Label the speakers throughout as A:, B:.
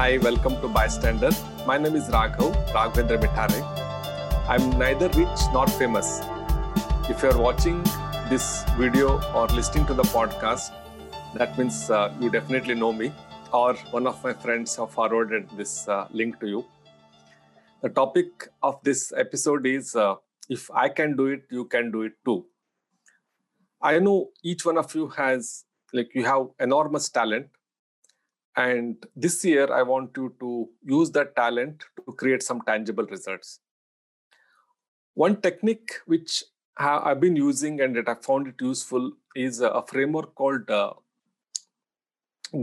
A: Hi, welcome to Bystander. My name is Raghav, Raghavendra Mithare. I'm neither rich nor famous. If you're watching this video or listening to the podcast, that means uh, you definitely know me, or one of my friends have forwarded this uh, link to you. The topic of this episode is uh, If I can do it, you can do it too. I know each one of you has, like, you have enormous talent and this year, I want you to use that talent to create some tangible results. One technique which I've been using and that I found it useful is a framework called uh,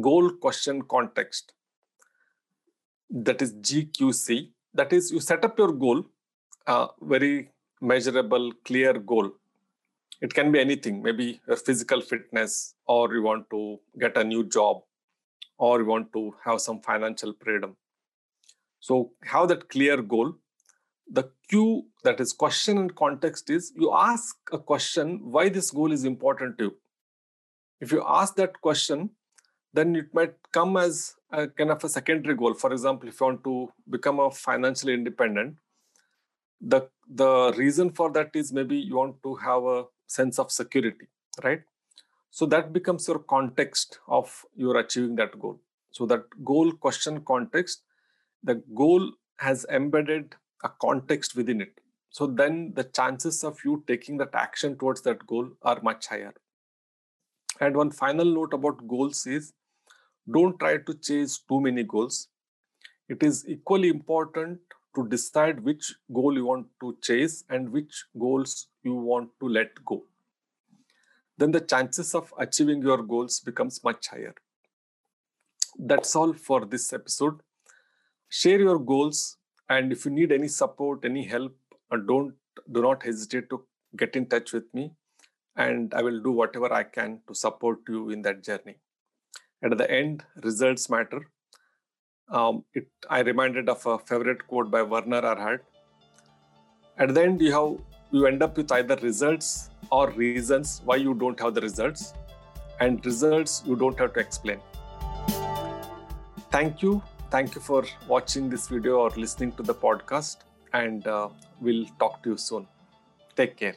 A: Goal Question Context. That is GQC. That is, you set up your goal, a very measurable, clear goal. It can be anything, maybe your physical fitness, or you want to get a new job, or you want to have some financial freedom. So, have that clear goal. The Q, that is question and context, is you ask a question why this goal is important to you. If you ask that question, then it might come as a kind of a secondary goal. For example, if you want to become a financially independent, the the reason for that is maybe you want to have a sense of security, right? So that becomes your context of your achieving that goal. So that goal question context, the goal has embedded a context within it. So then the chances of you taking that action towards that goal are much higher. And one final note about goals is don't try to chase too many goals. It is equally important to decide which goal you want to chase and which goals you want to let go then the chances of achieving your goals becomes much higher. That's all for this episode. Share your goals and if you need any support any help uh, don't do not hesitate to get in touch with me and i will do whatever i can to support you in that journey. At the end results matter. Um, it i reminded of a favorite quote by werner erhard. At the end you have you end up with either results or reasons why you don't have the results and results you don't have to explain. Thank you. Thank you for watching this video or listening to the podcast and uh, we'll talk to you soon. Take care